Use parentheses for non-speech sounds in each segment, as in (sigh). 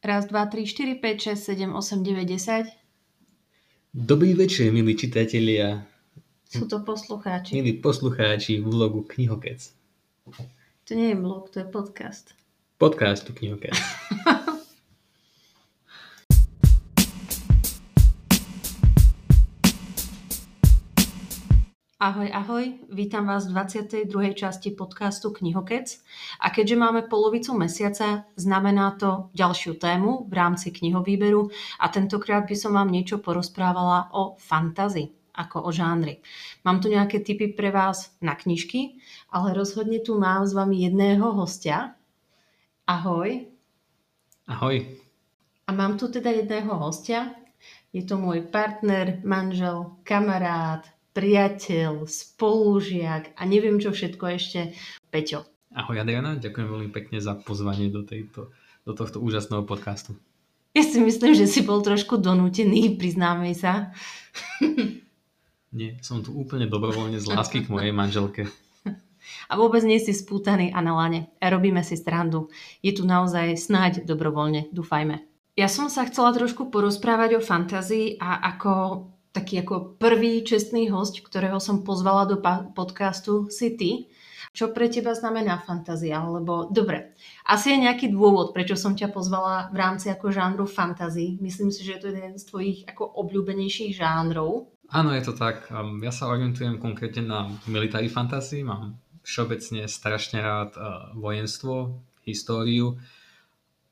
Raz, dva, tri, štyri, 5, 6, 7, 8, 9, 10. Dobrý večer, milí čitatelia. Sú to poslucháči. Milí poslucháči vlogu Knihokec. To nie je blog, to je podcast. Podcastu Knihokec. (laughs) Ahoj, ahoj, vítam vás v 22. časti podcastu Knihokec. A keďže máme polovicu mesiaca, znamená to ďalšiu tému v rámci knihovýberu a tentokrát by som vám niečo porozprávala o fantazii ako o žánri. Mám tu nejaké tipy pre vás na knižky, ale rozhodne tu mám s vami jedného hostia. Ahoj. Ahoj. A mám tu teda jedného hostia. Je to môj partner, manžel, kamarát, priateľ, spolužiak a neviem čo všetko ešte, Peťo. Ahoj Adriana, ďakujem veľmi pekne za pozvanie do, tejto, do tohto úžasného podcastu. Ja si myslím, že si bol trošku donútený, priznáme sa. Nie, som tu úplne dobrovoľne z lásky k mojej manželke. A vôbec nie si spútaný a na lane. Robíme si strandu. Je tu naozaj snáď dobrovoľne, dúfajme. Ja som sa chcela trošku porozprávať o fantázii a ako taký ako prvý čestný host, ktorého som pozvala do podcastu, si ty. Čo pre teba znamená fantázia? Lebo dobre, asi je nejaký dôvod, prečo som ťa pozvala v rámci ako žánru fantázii. Myslím si, že je to jeden z tvojich ako obľúbenejších žánrov. Áno, je to tak. Ja sa orientujem konkrétne na military fantasy. Mám všeobecne strašne rád vojenstvo, históriu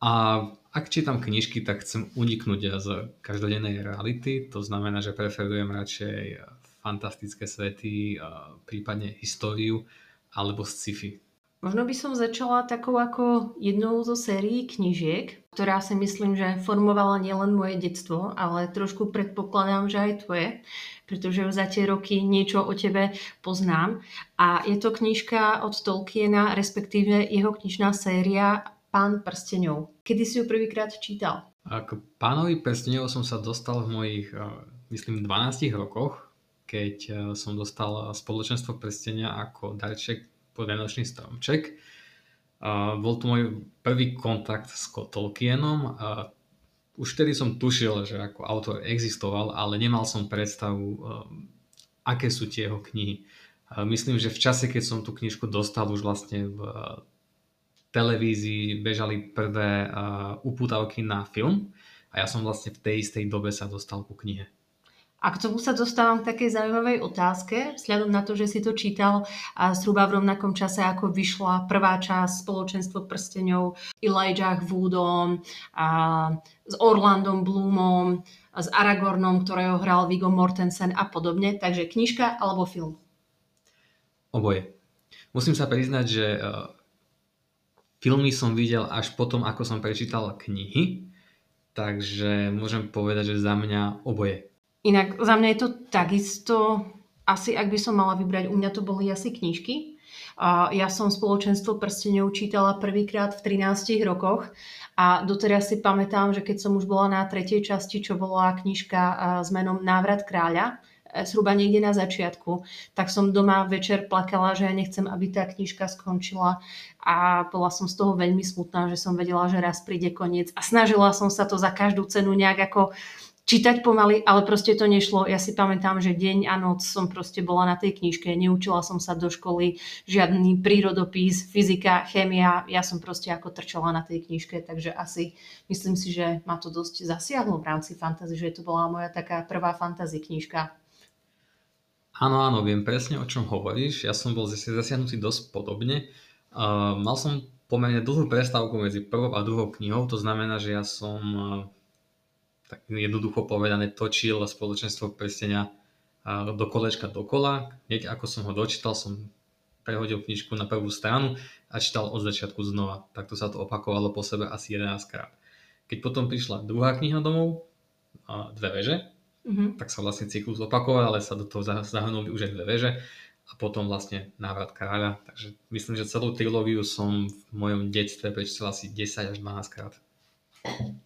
a ak čítam knižky, tak chcem uniknúť z každodennej reality, to znamená, že preferujem radšej fantastické svety, prípadne históriu alebo sci-fi. Možno by som začala takou ako jednou zo sérií knižiek, ktorá si myslím, že formovala nielen moje detstvo, ale trošku predpokladám, že aj tvoje, pretože za tie roky niečo o tebe poznám. A je to knižka od Tolkiena, respektíve jeho knižná séria Pán prstenov. Kedy si ju prvýkrát čítal? K Pánovi prstenov som sa dostal v mojich, eh, myslím, 12 rokoch, keď eh, som dostal spoločenstvo prstenia ako darček pod Vianočný stromček. Bol to môj prvý kontakt s Tolkienom. Už vtedy som tušil, že ako autor existoval, ale nemal som predstavu, eh, aké sú tie jeho knihy. Myslím, že v čase, keď som tú knižku dostal už vlastne v televízii bežali prvé uh, upútavky na film a ja som vlastne v tej istej dobe sa dostal ku knihe. A k tomu sa dostávam k takej zaujímavej otázke, vzhľadom na to, že si to čítal a zhruba v rovnakom čase, ako vyšla prvá časť Spoločenstvo prsteňov Elijah Woodom, a s Orlandom Bloomom, s Aragornom, ktorého hral Viggo Mortensen a podobne. Takže knižka alebo film? Oboje. Musím sa priznať, že Filmy som videl až potom, ako som prečítal knihy, takže môžem povedať, že za mňa oboje. Inak za mňa je to takisto, asi ak by som mala vybrať, u mňa to boli asi knižky. Ja som spoločenstvo prstenov čítala prvýkrát v 13 rokoch a doteraz si pamätám, že keď som už bola na tretej časti, čo bola knižka s menom Návrat kráľa, zhruba niekde na začiatku, tak som doma večer plakala, že ja nechcem, aby tá knižka skončila a bola som z toho veľmi smutná, že som vedela, že raz príde koniec a snažila som sa to za každú cenu nejak ako čítať pomaly, ale proste to nešlo. Ja si pamätám, že deň a noc som proste bola na tej knižke, neučila som sa do školy, žiadny prírodopis, fyzika, chémia, ja som proste ako trčala na tej knižke, takže asi myslím si, že ma to dosť zasiahlo v rámci fantasy, že to bola moja taká prvá fantasy knižka. Áno, áno, viem presne, o čom hovoríš. Ja som bol zase zasiahnutý dosť podobne. Uh, mal som pomerne dlhú prestávku medzi prvou a druhou knihou, to znamená, že ja som uh, tak jednoducho povedané točil spoločenstvo prstenia uh, do kolečka dokola. Hneď ako som ho dočítal, som prehodil knižku na prvú stranu a čítal od začiatku znova. Takto sa to opakovalo po sebe asi 11 krát. Keď potom prišla druhá kniha domov, dve veže, Mm-hmm. Tak sa vlastne cyklus opakoval, ale sa do toho zahrnuli už aj dve veže a potom vlastne návrat kráľa. Takže myslím, že celú trilógiu som v mojom detstve prečítal asi 10 až 12 krát.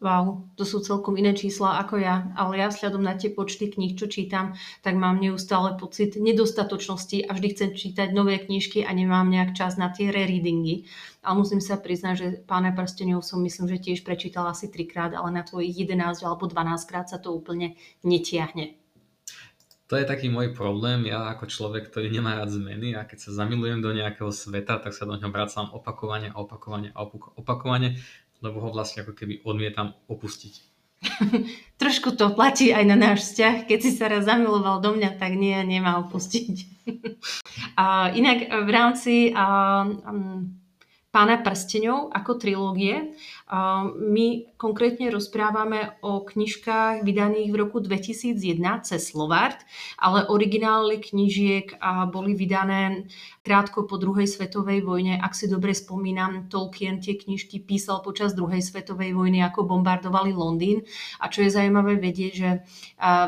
Wow, to sú celkom iné čísla ako ja, ale ja sľadom na tie počty kníh, čo čítam, tak mám neustále pocit nedostatočnosti a vždy chcem čítať nové knižky a nemám nejak čas na tie rereadingy. A musím sa priznať, že Pána prstenov som myslím, že tiež prečítala asi trikrát, ale na tvojich 11 alebo 12 krát sa to úplne netiahne. To je taký môj problém. Ja ako človek, ktorý nemá rád zmeny a keď sa zamilujem do nejakého sveta, tak sa do ňoho vracam opakovane, opakovane opakovane lebo ho vlastne ako keby odmietam opustiť. (laughs) Trošku to platí aj na náš vzťah. Keď si sa raz zamiloval do mňa, tak nie, nemá opustiť. (laughs) a inak v rámci a, um, Pána prsteňov ako trilógie. My konkrétne rozprávame o knižkách vydaných v roku 2001 cez Slovart, ale originály knižiek boli vydané krátko po druhej svetovej vojne. Ak si dobre spomínam, Tolkien tie knižky písal počas druhej svetovej vojny, ako bombardovali Londýn. A čo je zaujímavé vedieť, že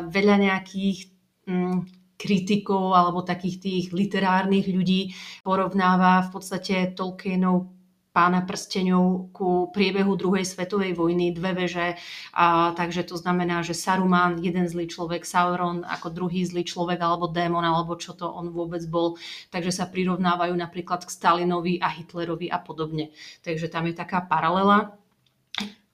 veľa nejakých mm, kritikov alebo takých tých literárnych ľudí porovnáva v podstate Tolkienov pána prsteňov ku priebehu druhej svetovej vojny, dve veže. A, takže to znamená, že Saruman, jeden zlý človek, Sauron ako druhý zlý človek alebo démon, alebo čo to on vôbec bol. Takže sa prirovnávajú napríklad k Stalinovi a Hitlerovi a podobne. Takže tam je taká paralela.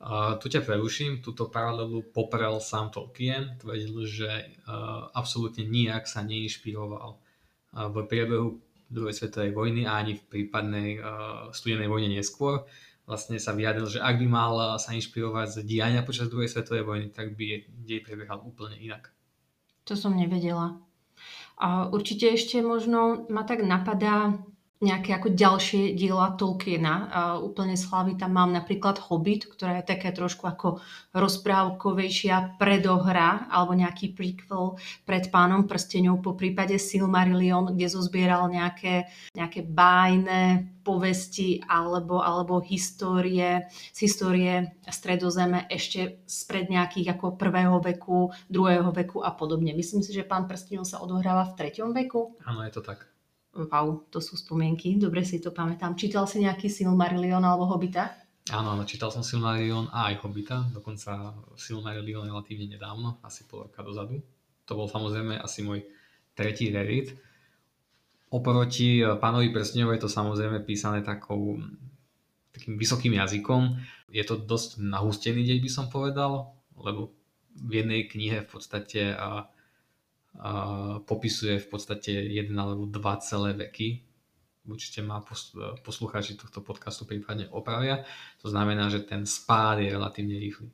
Uh, tu ťa preruším, túto paralelu poprel sám Tolkien, tvrdil, že uh, absolútne nijak sa neinšpiroval uh, v priebehu druhej svetovej vojny a ani v prípadnej uh, studenej vojne neskôr. Vlastne sa vyjadril, že ak by mal sa inšpirovať z diania počas druhej svetovej vojny, tak by dej prebiehal úplne inak. To som nevedela. A určite ešte možno ma tak napadá nejaké ako ďalšie diela Tolkiena. A úplne slavy tam mám napríklad Hobbit, ktorá je také trošku ako rozprávkovejšia predohra alebo nejaký prequel pred pánom prsteňov, po prípade Silmarillion, kde zozbieral nejaké, nejaké bájne povesti alebo, alebo histórie, z histórie stredozeme ešte spred nejakých ako prvého veku, druhého veku a podobne. Myslím si, že pán prstenov sa odohráva v treťom veku. Áno, je to tak. Wow, to sú spomienky, dobre si to pamätám. Čítal si nejaký Silmarillion alebo Hobita? Áno, áno, čítal som Silmarillion a aj Hobita, dokonca Silmarillion relatívne nedávno, asi pol roka dozadu. To bol samozrejme asi môj tretí rerit. Oproti eh, Pánovi prstňov je to samozrejme písané takou, takým vysokým jazykom. Je to dosť nahustený dej, by som povedal, lebo v jednej knihe v podstate a popisuje v podstate jeden alebo dva celé veky. Určite má poslucháči tohto podcastu prípadne opravia. To znamená, že ten spád je relatívne rýchly.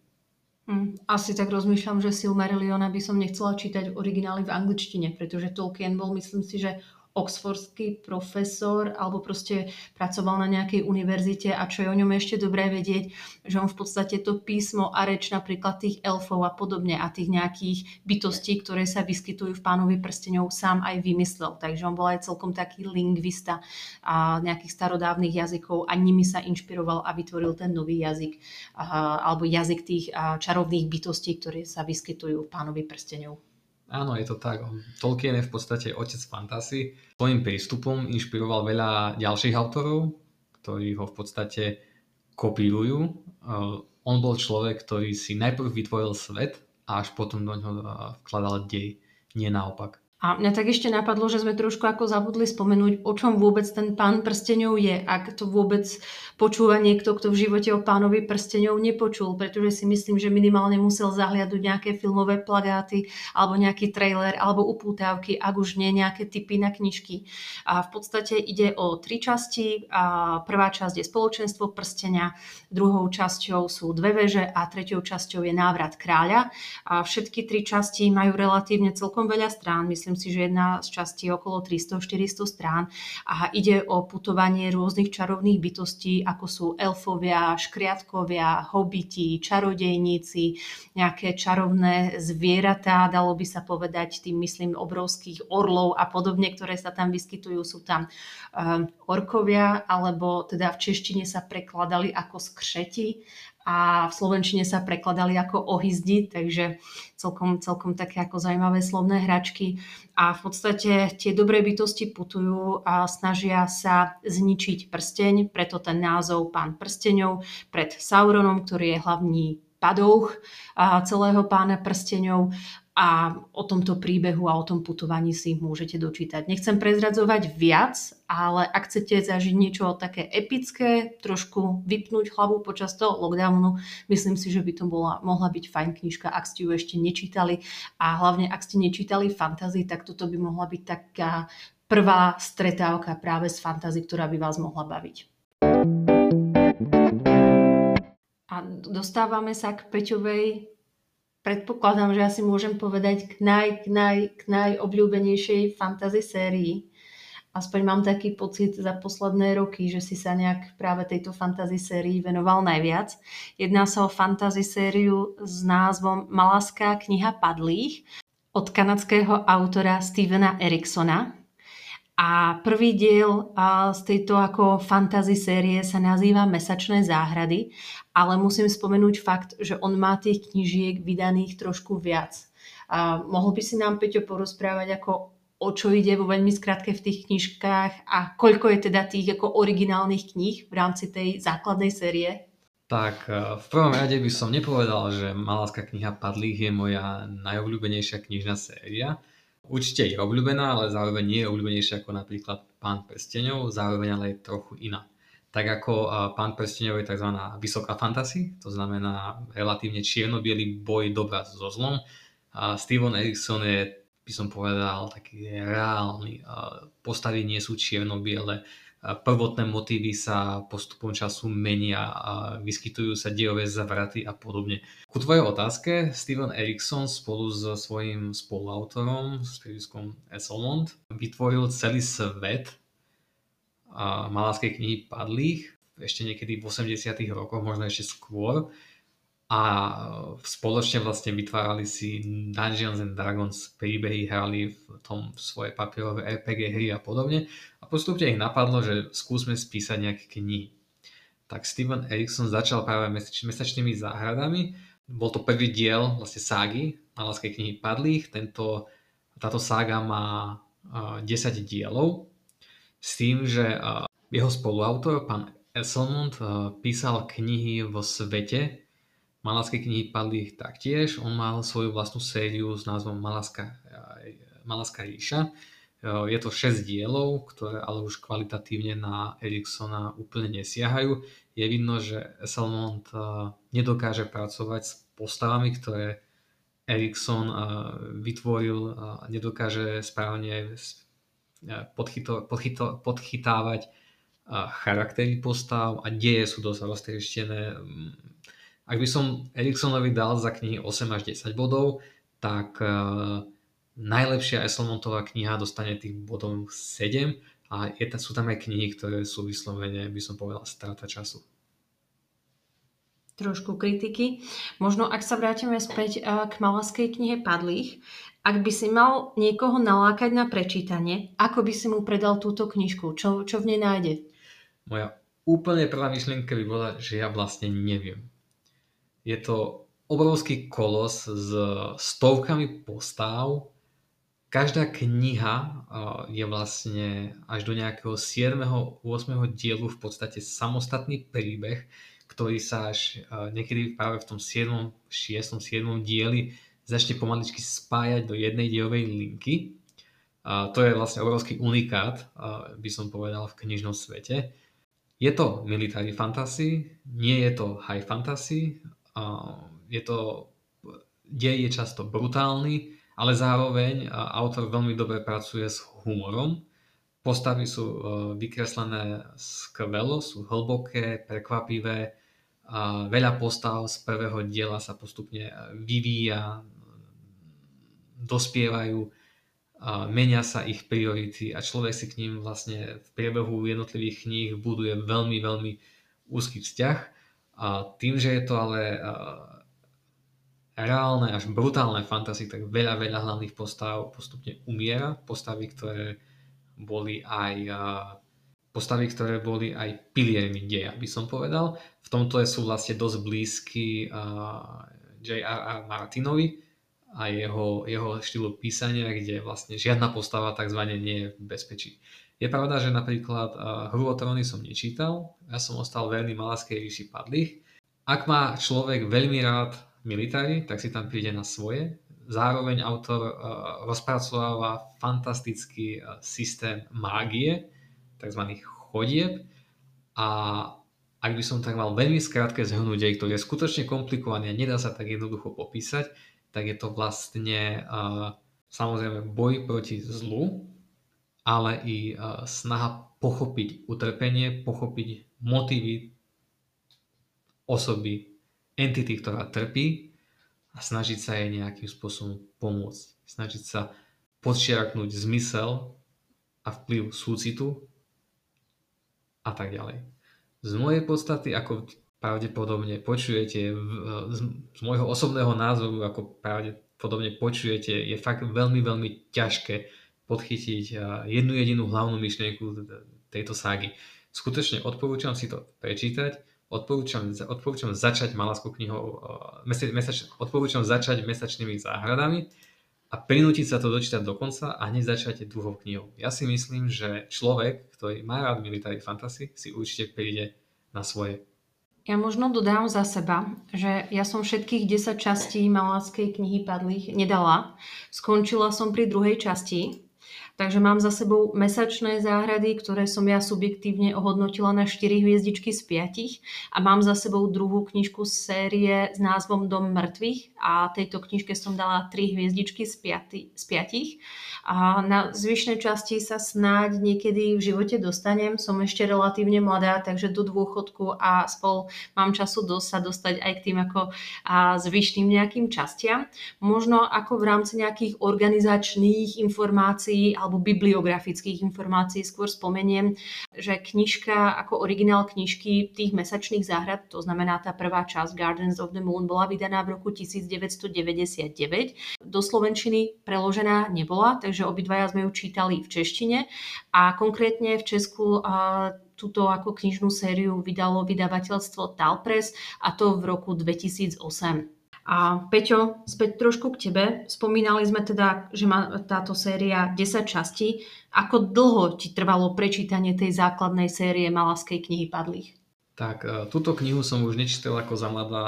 Hmm, asi tak rozmýšľam, že Silmarilliona by som nechcela čítať v origináli v angličtine, pretože Tolkien bol, myslím si, že oxfordský profesor alebo proste pracoval na nejakej univerzite a čo je o ňom ešte dobré vedieť, že on v podstate to písmo a reč napríklad tých elfov a podobne a tých nejakých bytostí, ktoré sa vyskytujú v pánovi prstenov sám aj vymyslel. Takže on bol aj celkom taký lingvista a nejakých starodávnych jazykov a nimi sa inšpiroval a vytvoril ten nový jazyk alebo jazyk tých čarovných bytostí, ktoré sa vyskytujú v pánovi prstenov. Áno, je to tak. Tolkien je v podstate otec fantasy. Svojím prístupom inšpiroval veľa ďalších autorov, ktorí ho v podstate kopírujú. On bol človek, ktorý si najprv vytvoril svet a až potom do ňoho vkladal dej, nie naopak. A mňa tak ešte napadlo, že sme trošku ako zabudli spomenúť, o čom vôbec ten pán prsteňov je, ak to vôbec počúva niekto, kto v živote o pánovi prsteňov nepočul, pretože si myslím, že minimálne musel zahliadnúť nejaké filmové plagáty alebo nejaký trailer alebo upútavky, ak už nie nejaké typy na knižky. A v podstate ide o tri časti. A prvá časť je spoločenstvo prstenia, druhou časťou sú dve veže a treťou časťou je návrat kráľa. A všetky tri časti majú relatívne celkom veľa strán, myslím myslím si, že jedna z častí je okolo 300-400 strán a ide o putovanie rôznych čarovných bytostí, ako sú elfovia, škriatkovia, hobiti, čarodejníci, nejaké čarovné zvieratá, dalo by sa povedať, tým myslím obrovských orlov a podobne, ktoré sa tam vyskytujú. Sú tam um, orkovia, alebo teda v češtine sa prekladali ako skřeti a v slovenčine sa prekladali ako ohizdi, takže celkom, celkom také ako zaujímavé slovné hračky. A v podstate tie dobré bytosti putujú a snažia sa zničiť prsteň, preto ten názov Pán prsteňov pred Sauronom, ktorý je hlavný padouch celého pána prsteňov a o tomto príbehu a o tom putovaní si môžete dočítať. Nechcem prezradzovať viac, ale ak chcete zažiť niečo také epické, trošku vypnúť hlavu počas toho lockdownu, myslím si, že by to bola, mohla byť fajn knižka, ak ste ju ešte nečítali a hlavne ak ste nečítali fantasy, tak toto by mohla byť taká prvá stretávka práve s fantasy, ktorá by vás mohla baviť. A dostávame sa k Peťovej predpokladám, že asi môžem povedať k, naj, k, naj, k najobľúbenejšej fantasy sérii. Aspoň mám taký pocit za posledné roky, že si sa nejak práve tejto fantasy sérii venoval najviac. Jedná sa o fantasy sériu s názvom Malaská kniha padlých od kanadského autora Stevena Eriksona. A prvý diel z tejto ako fantasy série sa nazýva Mesačné záhrady, ale musím spomenúť fakt, že on má tých knižiek vydaných trošku viac. A mohol by si nám, Peťo, porozprávať, ako o čo ide vo veľmi skratke v tých knižkách a koľko je teda tých ako originálnych kníh v rámci tej základnej série? Tak e, v prvom rade by som nepovedal, že Maláska kniha Padlých je moja najobľúbenejšia knižná séria určite je obľúbená, ale zároveň nie je obľúbenejšia ako napríklad Pán prsteňov, zároveň ale je trochu iná. Tak ako Pán prsteňov je tzv. vysoká fantasy, to znamená relatívne čierno boj dobra so zlom. A Steven Erikson je, by som povedal, taký reálny. Postavy nie sú čierno-biele, prvotné motívy sa postupom času menia a vyskytujú sa dejové zavraty a podobne. Ku tvojej otázke, Steven Erikson spolu s svojím spoluautorom, s príviskom Esselmont, vytvoril celý svet maláskej knihy Padlých, ešte niekedy v 80 rokoch, možno ešte skôr, a spoločne vlastne vytvárali si Dungeons and Dragons príbehy, hrali v tom svoje papierové RPG hry a podobne a postupne ich napadlo, že skúsme spísať nejaké knihy. Tak Steven Erikson začal práve mesač, mesačnými záhradami. Bol to prvý diel vlastne ságy Maláskej knihy Padlých. Tento, táto sága má uh, 10 dielov s tým, že jeho spoluautor, pán Esselmund, písal knihy vo svete, Maláske knihy padli taktiež. On mal svoju vlastnú sériu s názvom Maláska, Maláska ríša. Je to 6 dielov, ktoré ale už kvalitatívne na Eriksona úplne nesiahajú. Je vidno, že Esselmont nedokáže pracovať s postavami, ktoré Erikson vytvoril, nedokáže správne podchyto, podchyto, podchytávať charaktery postav a deje sú dosť roztrieštené ak by som Eriksonovi dal za knihy 8 až 10 bodov, tak najlepšia Esselmontová kniha dostane tých bodov 7 a je, sú tam aj knihy, ktoré sú vyslovene, by som povedal, strata času. Trošku kritiky. Možno ak sa vrátime späť uh, k malaskej knihe Padlých, ak by si mal niekoho nalákať na prečítanie, ako by si mu predal túto knižku? Čo, čo v nej nájde? Moja úplne prvá myšlienka by bola, že ja vlastne neviem je to obrovský kolos s stovkami postáv. Každá kniha je vlastne až do nejakého 7. 8. dielu v podstate samostatný príbeh, ktorý sa až niekedy práve v tom 7. 6. 7. dieli začne pomaličky spájať do jednej dielovej linky. To je vlastne obrovský unikát, by som povedal, v knižnom svete. Je to military fantasy, nie je to high fantasy, je to, dej je často brutálny, ale zároveň autor veľmi dobre pracuje s humorom. Postavy sú e, vykreslené skvelo, sú hlboké, prekvapivé. Veľa postav z prvého diela sa postupne vyvíja, dospievajú, menia sa ich priority a človek si k ním vlastne v priebehu jednotlivých kníh buduje veľmi, veľmi úzky vzťah. A tým, že je to ale reálne až brutálne fantasy, tak veľa, veľa hlavných postav postupne umiera. Postavy, ktoré boli aj postavy, ktoré boli aj piliermi deja, by som povedal. V tomto sú vlastne dosť blízky J.R.R. Martinovi a jeho, jeho štýlu písania, kde vlastne žiadna postava tzv. nie je v bezpečí. Je pravda, že napríklad Hru o tróny som nečítal, ja som ostal verný Malaskej ríši padlých. Ak má človek veľmi rád militári, tak si tam príde na svoje. Zároveň autor uh, rozpracováva fantastický uh, systém mágie, tzv. chodieb a ak by som tak mal veľmi skrátke zhrnúť dej, ktorý je skutočne komplikovaný a nedá sa tak jednoducho popísať, tak je to vlastne uh, samozrejme boj proti zlu, ale i snaha pochopiť utrpenie, pochopiť motívy osoby, entity, ktorá trpí a snažiť sa jej nejakým spôsobom pomôcť. Snažiť sa podčiarknúť zmysel a vplyv súcitu a tak ďalej. Z mojej podstaty, ako pravdepodobne počujete, z, z môjho osobného názoru, ako pravdepodobne počujete, je fakt veľmi, veľmi ťažké podchytiť jednu jedinú hlavnú myšlienku tejto ságy. Skutočne odporúčam si to prečítať, odporúčam, odporúčam začať malaskou knihou, mesač, odporúčam začať mesačnými záhradami, a prinútiť sa to dočítať do konca a hneď začať druhou knihou. Ja si myslím, že človek, ktorý má rád military fantasy, si určite príde na svoje. Ja možno dodám za seba, že ja som všetkých 10 častí Maláckej knihy padlých nedala. Skončila som pri druhej časti, Takže mám za sebou mesačné záhrady, ktoré som ja subjektívne ohodnotila na 4 hviezdičky z 5 a mám za sebou druhú knižku z série s názvom Dom mŕtvych a tejto knižke som dala 3 hviezdičky z 5. Z 5. A na zvyšnej časti sa snáď niekedy v živote dostanem. Som ešte relatívne mladá, takže do dôchodku a spol mám času dosť sa dostať aj k tým ako a zvyšným nejakým častiam. Možno ako v rámci nejakých organizačných informácií alebo bibliografických informácií skôr spomeniem, že knižka ako originál knižky tých mesačných záhrad, to znamená tá prvá časť Gardens of the Moon, bola vydaná v roku 1999. Do Slovenčiny preložená nebola, takže že obidvaja sme ju čítali v češtine a konkrétne v Česku túto ako knižnú sériu vydalo vydavateľstvo Talpress a to v roku 2008. A Peťo, späť trošku k tebe. Spomínali sme teda, že má táto séria 10 častí. Ako dlho ti trvalo prečítanie tej základnej série Malaskej knihy padlých? Tak, e, túto knihu som už nečítal ako za mladá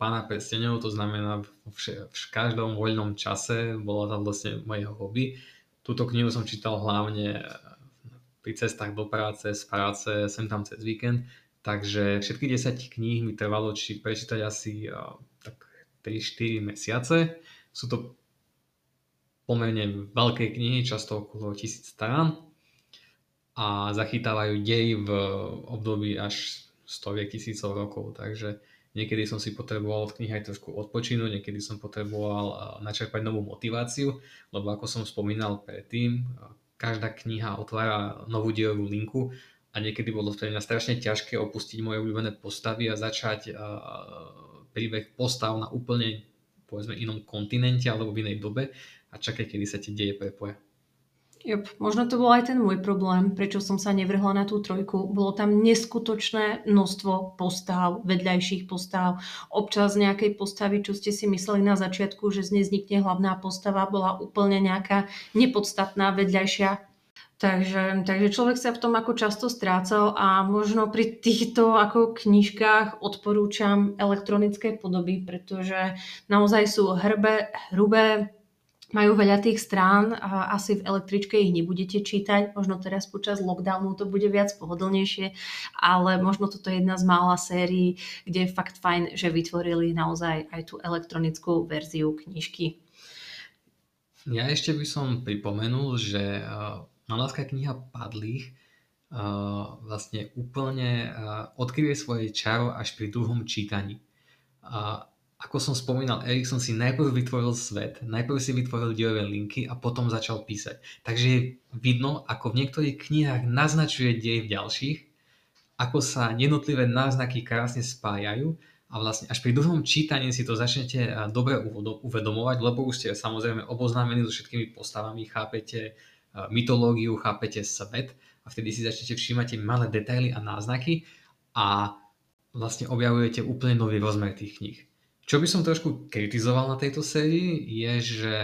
pána prstenov, to znamená v, v každom voľnom čase, bolo to vlastne moje hobby. Túto knihu som čítal hlavne pri cestách do práce, z práce, sem tam cez víkend, takže všetky 10 kníh mi trvalo či prečítať asi e, 3-4 mesiace. Sú to pomerne veľké knihy, často okolo 1000 strán a zachytávajú dej v období až stoviek tisícov rokov, takže niekedy som si potreboval v knihe aj trošku odpočinúť, niekedy som potreboval načerpať novú motiváciu, lebo ako som spomínal predtým, každá kniha otvára novú dielovú linku a niekedy bolo pre mňa strašne ťažké opustiť moje obľúbené postavy a začať príbeh postav na úplne povedzme inom kontinente alebo v inej dobe a čakať, kedy sa tie deje prepoja. Jop, možno to bol aj ten môj problém, prečo som sa nevrhla na tú trojku. Bolo tam neskutočné množstvo postav, vedľajších postav. Občas nejakej postavy, čo ste si mysleli na začiatku, že z nej vznikne hlavná postava, bola úplne nejaká nepodstatná vedľajšia. Takže, takže človek sa v tom ako často strácal a možno pri týchto ako knižkách odporúčam elektronické podoby, pretože naozaj sú hrbe, hrubé, majú veľa tých strán a asi v električke ich nebudete čítať. Možno teraz počas lockdownu to bude viac pohodlnejšie, ale možno toto je jedna z mála sérií, kde je fakt fajn, že vytvorili naozaj aj tú elektronickú verziu knižky. Ja ešte by som pripomenul, že Maláska kniha padlých vlastne úplne odkryje svoje čaro až pri druhom čítaní ako som spomínal, Erikson si najprv vytvoril svet, najprv si vytvoril dielové linky a potom začal písať. Takže je vidno, ako v niektorých knihách naznačuje dej v ďalších, ako sa jednotlivé náznaky krásne spájajú a vlastne až pri druhom čítaní si to začnete dobre uvedomovať, lebo už ste samozrejme oboznámení so všetkými postavami, chápete mytológiu, chápete svet a vtedy si začnete všímať malé detaily a náznaky a vlastne objavujete úplne nový rozmer tých kníh. Čo by som trošku kritizoval na tejto sérii je, že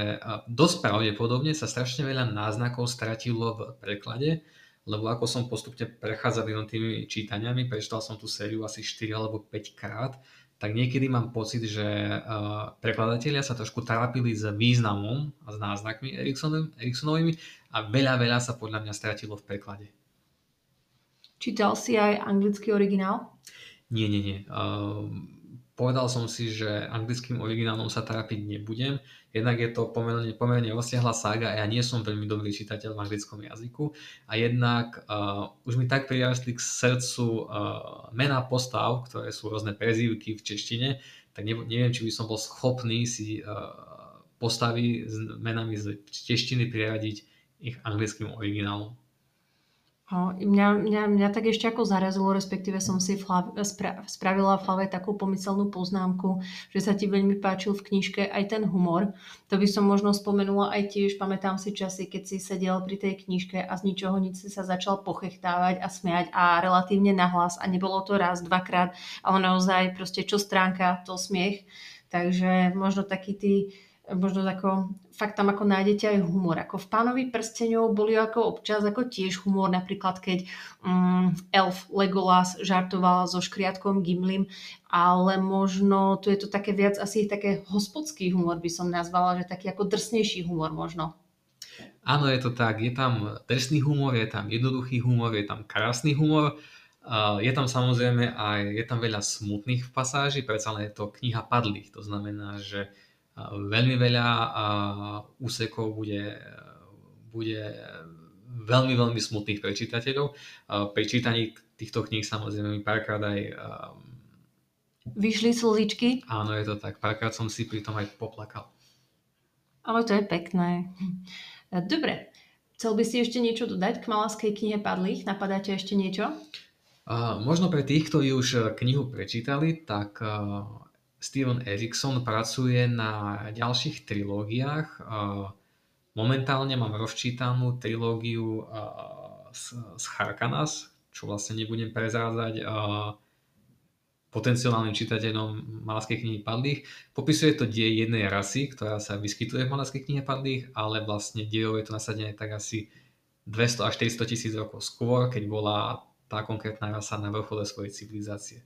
dosť pravdepodobne sa strašne veľa náznakov stratilo v preklade, lebo ako som postupne prechádzal tými čítaniami, prečítal som tú sériu asi 4 alebo 5 krát, tak niekedy mám pocit, že prekladatelia sa trošku trápili s významom a s náznakmi Eriksonovými a veľa, veľa sa podľa mňa stratilo v preklade. Čítal si aj anglický originál? Nie, nie, nie. Uh, povedal som si, že anglickým originálom sa trápiť nebudem. Jednak je to pomerne, pomerne rozsiahla sága a ja nie som veľmi dobrý čitateľ v anglickom jazyku. A jednak uh, už mi tak prirastli k srdcu uh, mená postav, ktoré sú rôzne prezývky v češtine, tak neviem, či by som bol schopný si uh, postavy s menami z češtiny priradiť ich anglickým originálom. Mňa, mňa, mňa tak ešte ako zarazilo, respektíve som si Flav, spra, spravila v hlave takú pomyselnú poznámku, že sa ti veľmi páčil v knižke aj ten humor. To by som možno spomenula aj tiež, pamätám si časy, keď si sedel pri tej knižke a z ničoho nič si sa začal pochechtávať a smiať a relatívne nahlas a nebolo to raz, dvakrát, ale naozaj proste čo stránka, to smiech. Takže možno taký tí možno ako, fakt tam ako nájdete aj humor. Ako v Pánovi prsteňov boli ako občas ako tiež humor, napríklad keď um, elf Legolas žartoval so škriatkom Gimlim, ale možno tu je to také viac asi také hospodský humor by som nazvala, že taký ako drsnejší humor možno. Áno, je to tak. Je tam drsný humor, je tam jednoduchý humor, je tam krásny humor. Je tam samozrejme aj, je tam veľa smutných pasáží, predsa len je to kniha padlých. To znamená, že veľmi veľa úsekov bude, bude veľmi, veľmi smutných pre čitateľov. Pri čítaní týchto kníh samozrejme mi párkrát aj Vyšli slzičky? Áno, je to tak. Párkrát som si pri tom aj poplakal. Ale to je pekné. Dobre. Chcel by si ešte niečo dodať k Malaskej knihe padlých? Napadá ťa ešte niečo? Uh, možno pre tých, ktorí už knihu prečítali, tak uh, Steven Erikson pracuje na ďalších trilógiách. Momentálne mám rozčítanú trilógiu z Harkanas, čo vlastne nebudem prezrádzať potenciálnym čitateľom Malaskej knihy padlých. Popisuje to dej jednej rasy, ktorá sa vyskytuje v Malaskej knihe padlých, ale vlastne dejov je to nasadené tak asi 200 až 400 tisíc rokov skôr, keď bola tá konkrétna rasa na vrchole svojej civilizácie.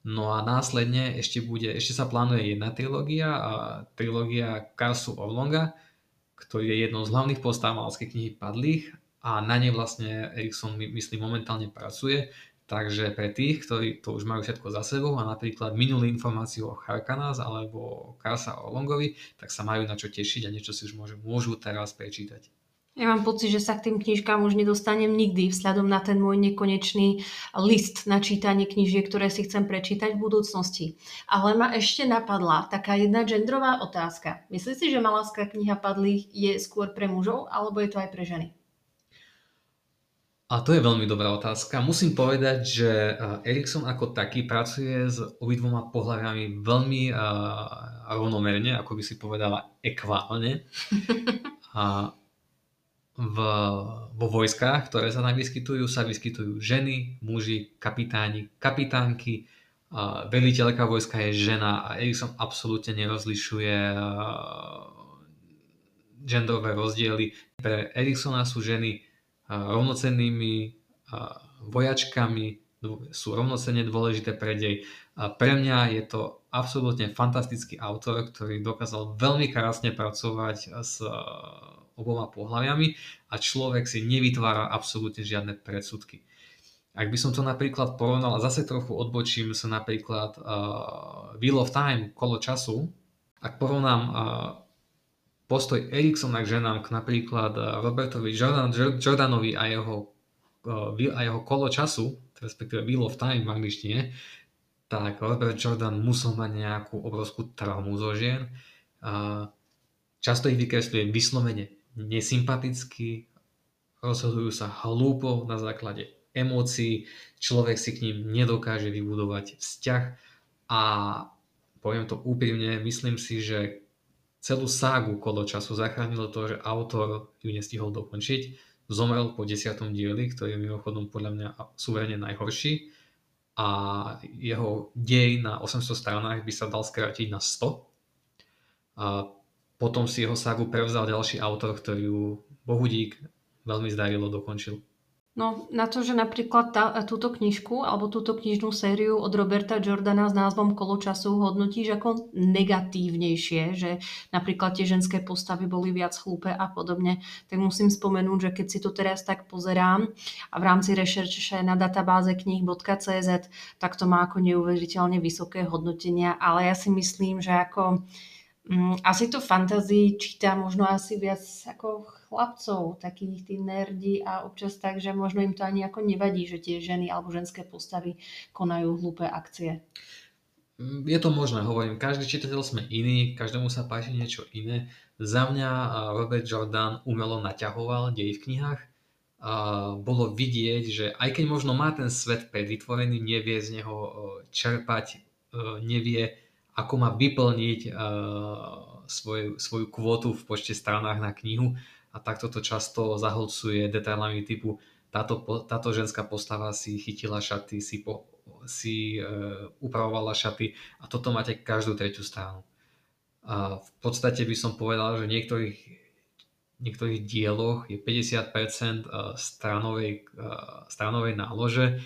No a následne ešte, bude, ešte sa plánuje jedna trilógia, a trilógia Karsu Orlonga, ktorý je jednou z hlavných postav malskej knihy Padlých a na nej vlastne Erikson myslím momentálne pracuje, takže pre tých, ktorí to už majú všetko za sebou a napríklad minulý informáciu o Harkanas alebo Karsa Orlongovi, tak sa majú na čo tešiť a niečo si už môžu, môžu teraz prečítať. Ja mám pocit, že sa k tým knižkám už nedostanem nikdy vzhľadom na ten môj nekonečný list na čítanie knižiek, ktoré si chcem prečítať v budúcnosti. Ale ma ešte napadla taká jedna genderová otázka. Myslíš si, že Maláská kniha padlých je skôr pre mužov, alebo je to aj pre ženy? A to je veľmi dobrá otázka. Musím povedať, že Erikson ako taký pracuje s obidvoma pohľaviami veľmi uh, rovnomerne, ako by si povedala, ekválne. (laughs) A v, vo vojskách, ktoré sa tam vyskytujú, sa vyskytujú ženy, muži, kapitáni, kapitánky, veliteľka vojska je žena a Erikson absolútne nerozlišuje genderové rozdiely. Pre Eriksona sú ženy rovnocennými vojačkami, sú rovnocenne dôležité pre dej. Pre mňa je to absolútne fantastický autor, ktorý dokázal veľmi krásne pracovať s oboma pohľaviami a človek si nevytvára absolútne žiadne predsudky. Ak by som to napríklad porovnal, a zase trochu odbočím sa napríklad uh, Wheel of Time, kolo času, ak porovnám uh, postoj Eriksona k ženám k napríklad uh, Robertovi Jordan, Jordanovi a jeho, uh, a jeho kolo času, respektíve Wheel of Time v angličtine, tak Robert Jordan musel mať nejakú obrovskú traumu zo žien. Uh, často ich vykresľuje vyslovene nesympatickí, rozhodujú sa hlúpo na základe emócií, človek si k ním nedokáže vybudovať vzťah a poviem to úprimne, myslím si, že celú ságu kolo času zachránilo to, že autor ju nestihol dokončiť. zomrel po desiatom dieli, ktorý je mimochodom podľa mňa súverne najhorší a jeho dej na 800 stranách by sa dal skrátiť na 100. A potom si jeho sagu prevzal ďalší autor, ktorý ju Bohudík veľmi zdarilo dokončil. No, na to, že napríklad tá, túto knižku alebo túto knižnú sériu od Roberta Jordana s názvom Kolo času hodnotíš ako negatívnejšie, že napríklad tie ženské postavy boli viac chlúpe a podobne, tak musím spomenúť, že keď si to teraz tak pozerám a v rámci rešerče na databáze knih.cz, tak to má ako neuveriteľne vysoké hodnotenia, ale ja si myslím, že ako asi to fantazii číta možno asi viac ako chlapcov, takých tí nerdi a občas tak, že možno im to ani ako nevadí, že tie ženy alebo ženské postavy konajú hlúpe akcie. Mm, je to možné, hovorím, každý čitateľ sme iný, každému sa páči niečo iné. Za mňa Robert Jordan umelo naťahoval dej v knihách. Bolo vidieť, že aj keď možno má ten svet predvytvorený, nevie z neho čerpať, nevie ako má vyplniť uh, svoj, svoju kvotu v počte stranách na knihu a takto to často zahlcuje detailami typu táto, táto ženská postava si chytila šaty, si, po, si uh, upravovala šaty a toto máte každú tretiu stranu. A v podstate by som povedal, že v niektorých, niektorých dieloch je 50% stranovej, stranovej nálože,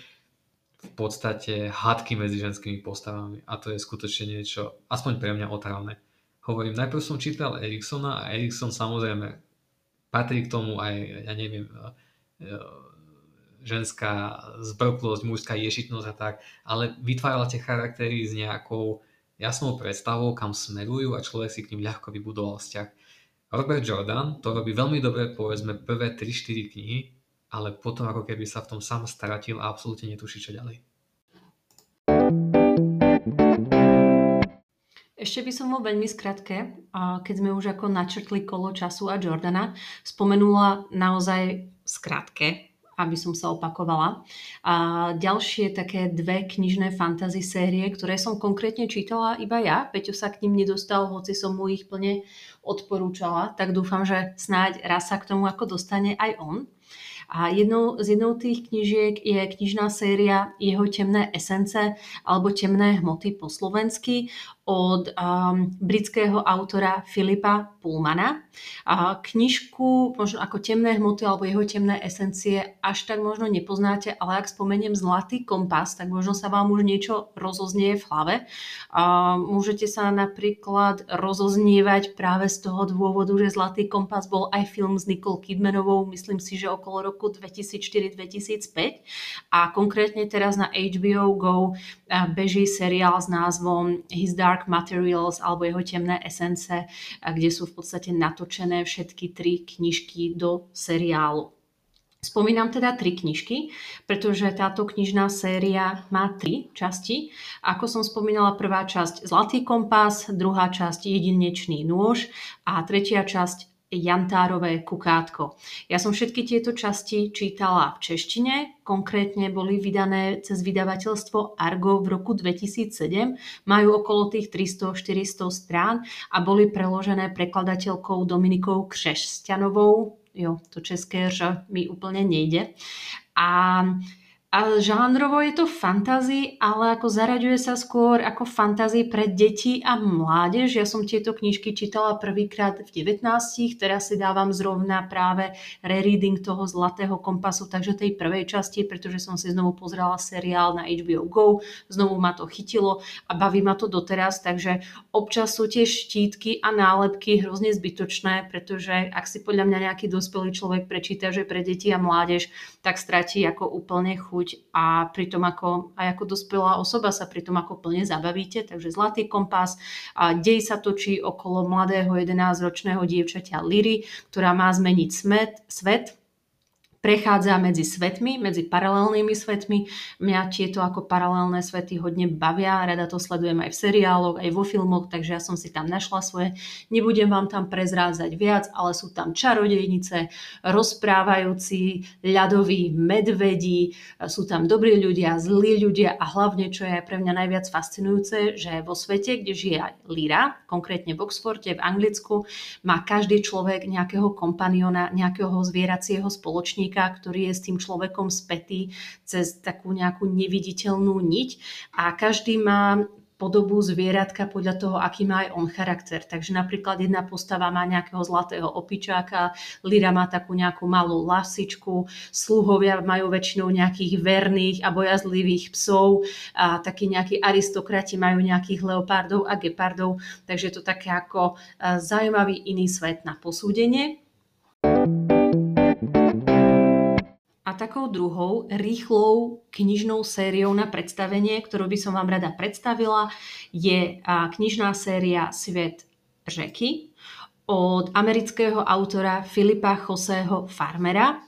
v podstate hádky medzi ženskými postavami a to je skutočne niečo, aspoň pre mňa otravné. Hovorím, najprv som čítal Eriksona a Erikson samozrejme patrí k tomu aj, ja neviem, e, e, ženská zbrklosť, mužská ješitnosť a tak, ale vytváral tie charaktery s nejakou jasnou predstavou, kam smerujú a človek si k ním ľahko vybudoval vzťah. Robert Jordan to robí veľmi dobre, povedzme, prvé 3-4 knihy, ale potom ako keby sa v tom sám stratil a absolútne netuší, čo ďalej. Ešte by som vo veľmi skratke, keď sme už ako načrtli kolo času a Jordana, spomenula naozaj skratke, aby som sa opakovala. A ďalšie také dve knižné fantasy série, ktoré som konkrétne čítala iba ja. Peťo sa k ním nedostal, hoci som mu ich plne odporúčala, tak dúfam, že snáď raz sa k tomu ako dostane aj on. A jednou z jednou tých knižiek je knižná séria Jeho temné esence alebo temné hmoty po slovensky od um, britského autora Filipa Pullmana. A knižku možno ako temné hmoty alebo jeho temné esencie až tak možno nepoznáte, ale ak spomeniem Zlatý kompas, tak možno sa vám už niečo rozoznie v hlave. A môžete sa napríklad rozoznievať práve z toho dôvodu, že Zlatý kompas bol aj film s Nicole Kidmanovou, myslím si, že okolo roku 2004-2005 a konkrétne teraz na HBO Go beží seriál s názvom His Dark Materials alebo jeho temné esence, kde sú v podstate natočené všetky tri knižky do seriálu. Spomínam teda tri knižky, pretože táto knižná séria má tri časti. Ako som spomínala, prvá časť Zlatý kompas, druhá časť Jedinečný nôž a tretia časť Jantárové kukátko. Ja som všetky tieto časti čítala v češtine, konkrétne boli vydané cez vydavateľstvo Argo v roku 2007, majú okolo tých 300-400 strán a boli preložené prekladateľkou Dominikou Křešťanovou, jo, to české že mi úplne nejde. A a žánrovo je to fantasy, ale ako zaraďuje sa skôr ako fantasy pre deti a mládež. Ja som tieto knižky čítala prvýkrát v 19, teraz si dávam zrovna práve rereading toho Zlatého kompasu, takže tej prvej časti, pretože som si znovu pozrela seriál na HBO Go, znovu ma to chytilo a baví ma to doteraz, takže občas sú tie štítky a nálepky hrozne zbytočné, pretože ak si podľa mňa nejaký dospelý človek prečíta, že pre deti a mládež, tak stratí ako úplne chuť chuť a pritom ako, aj ako dospelá osoba sa pritom ako plne zabavíte. Takže Zlatý kompas, a dej sa točí okolo mladého 11-ročného dievčaťa Liry, ktorá má zmeniť smet, svet prechádza medzi svetmi, medzi paralelnými svetmi. Mňa tieto ako paralelné svety hodne bavia, rada to sledujem aj v seriáloch, aj vo filmoch, takže ja som si tam našla svoje. Nebudem vám tam prezrázať viac, ale sú tam čarodejnice, rozprávajúci ľadoví medvedi, sú tam dobrí ľudia, zlí ľudia a hlavne, čo je pre mňa najviac fascinujúce, že vo svete, kde žije Lyra, konkrétne v Oxforde, v Anglicku, má každý človek nejakého kompaniona, nejakého zvieracieho spoločníka, človeka, ktorý je s tým človekom spätý cez takú nejakú neviditeľnú niť a každý má podobu zvieratka podľa toho, aký má aj on charakter. Takže napríklad jedna postava má nejakého zlatého opičáka, Lyra má takú nejakú malú lasičku, sluhovia majú väčšinou nejakých verných a bojazlivých psov a takí nejakí aristokrati majú nejakých leopardov a gepardov. Takže je to také ako zaujímavý iný svet na posúdenie. A takou druhou rýchlou knižnou sériou na predstavenie, ktorú by som vám rada predstavila, je knižná séria Svet řeky od amerického autora Filipa Joseho Farmera.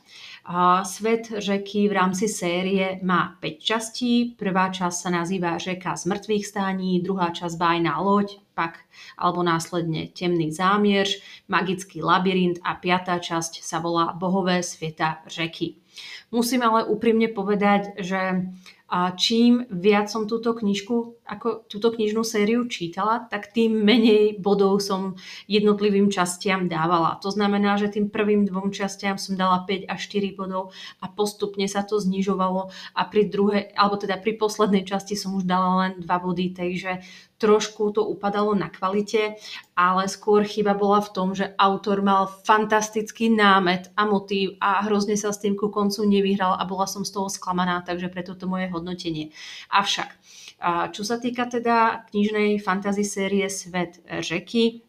Svet řeky v rámci série má 5 častí. Prvá časť sa nazýva Řeka z mŕtvych stání, druhá časť Bájná loď, pak alebo následne Temný zámierž, Magický labyrint a piatá časť sa volá Bohové sveta řeky. Musím ale úprimne povedať, že čím viac som túto knižku, ako túto knižnú sériu čítala, tak tým menej bodov som jednotlivým častiam dávala. To znamená, že tým prvým dvom častiam som dala 5 až 4 bodov a postupne sa to znižovalo a pri druhej, alebo teda pri poslednej časti som už dala len 2 body, takže trošku to upadalo na kvalite, ale skôr chyba bola v tom, že autor mal fantastický námet a motív a hrozne sa s tým ku koncu nevyhral a bola som z toho sklamaná, takže preto to moje hodnotenie. Avšak, čo sa týka teda knižnej fantasy série Svet řeky,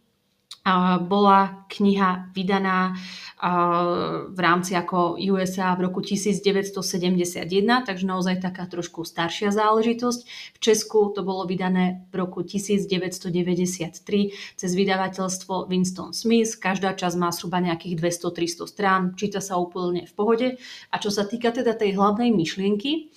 bola kniha vydaná v rámci ako USA v roku 1971, takže naozaj taká trošku staršia záležitosť. V Česku to bolo vydané v roku 1993 cez vydavateľstvo Winston Smith. Každá časť má zhruba nejakých 200-300 strán, číta sa úplne v pohode. A čo sa týka teda tej hlavnej myšlienky,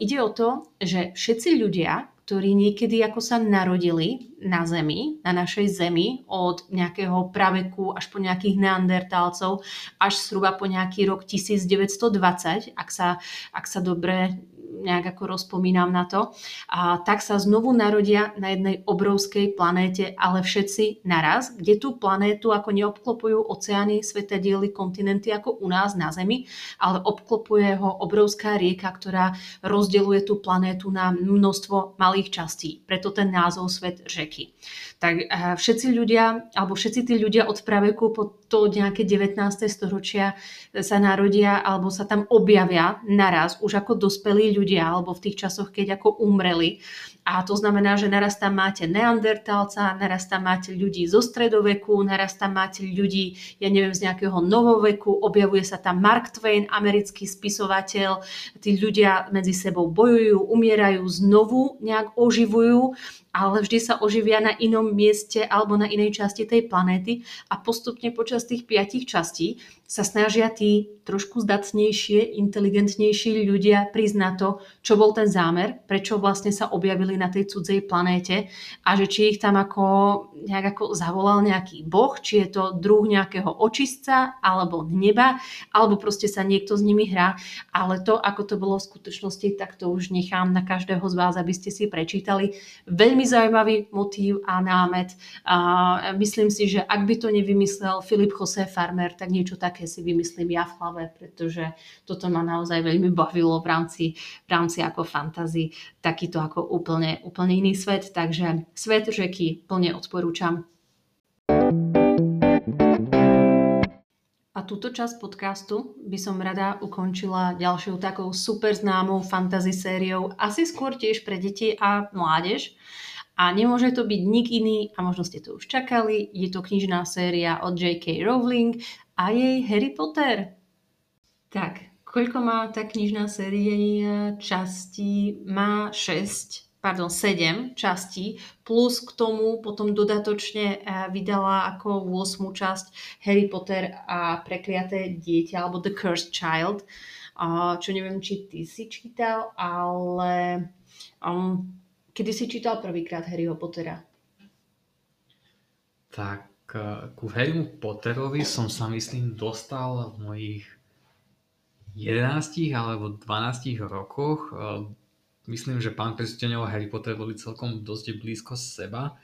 ide o to, že všetci ľudia, ktorí niekedy ako sa narodili na Zemi, na našej Zemi, od nejakého praveku až po nejakých neandertálcov, až zhruba po nejaký rok 1920, ak sa, ak sa dobre nejak ako rozpomínam na to, a tak sa znovu narodia na jednej obrovskej planéte, ale všetci naraz, kde tú planétu ako neobklopujú oceány, svetadiely, kontinenty ako u nás na Zemi, ale obklopuje ho obrovská rieka, ktorá rozdeluje tú planétu na množstvo malých častí. Preto ten názov Svet řeky. Tak eh, všetci ľudia, alebo všetci tí ľudia od praveku po to nejaké 19. storočia sa narodia alebo sa tam objavia naraz už ako dospelí ľudia alebo v tých časoch, keď ako umreli. A to znamená, že naraz tam máte neandertálca, naraz tam máte ľudí zo stredoveku, naraz tam máte ľudí, ja neviem, z nejakého novoveku, objavuje sa tam Mark Twain, americký spisovateľ, tí ľudia medzi sebou bojujú, umierajú, znovu nejak oživujú ale vždy sa oživia na inom mieste alebo na inej časti tej planéty a postupne počas tých piatich častí sa snažia tí trošku zdacnejšie, inteligentnejší ľudia prísť na to, čo bol ten zámer, prečo vlastne sa objavili na tej cudzej planéte a že či ich tam ako, nejak ako zavolal nejaký boh, či je to druh nejakého očistca alebo neba, alebo proste sa niekto s nimi hrá. Ale to, ako to bolo v skutočnosti, tak to už nechám na každého z vás, aby ste si prečítali. Veľmi zaujímavý motív a námet. A myslím si, že ak by to nevymyslel Filip José Farmer, tak niečo také si vymyslím ja v hlave, pretože toto ma naozaj veľmi bavilo v rámci, v rámci ako fantasy, takýto ako úplne, úplne iný svet, takže svet řeky plne odporúčam. A túto časť podcastu by som rada ukončila ďalšou takou super známou fantasy sériou, asi skôr tiež pre deti a mládež. A nemôže to byť nik iný, a možno ste to už čakali, je to knižná séria od J.K. Rowling a jej Harry Potter. Tak, koľko má tá knižná série častí? Má 6 pardon, 7 častí, plus k tomu potom dodatočne eh, vydala ako 8 časť Harry Potter a prekliaté dieťa, alebo The Cursed Child, čo neviem, či ty si čítal, ale um, kedy si čítal prvýkrát Harryho Pottera? Tak eh, ku Harrymu Potterovi som sa myslím dostal v mojich 11 alebo 12 rokoch eh, Myslím, že Pán prstenov a Harry Potter boli celkom dosť blízko seba.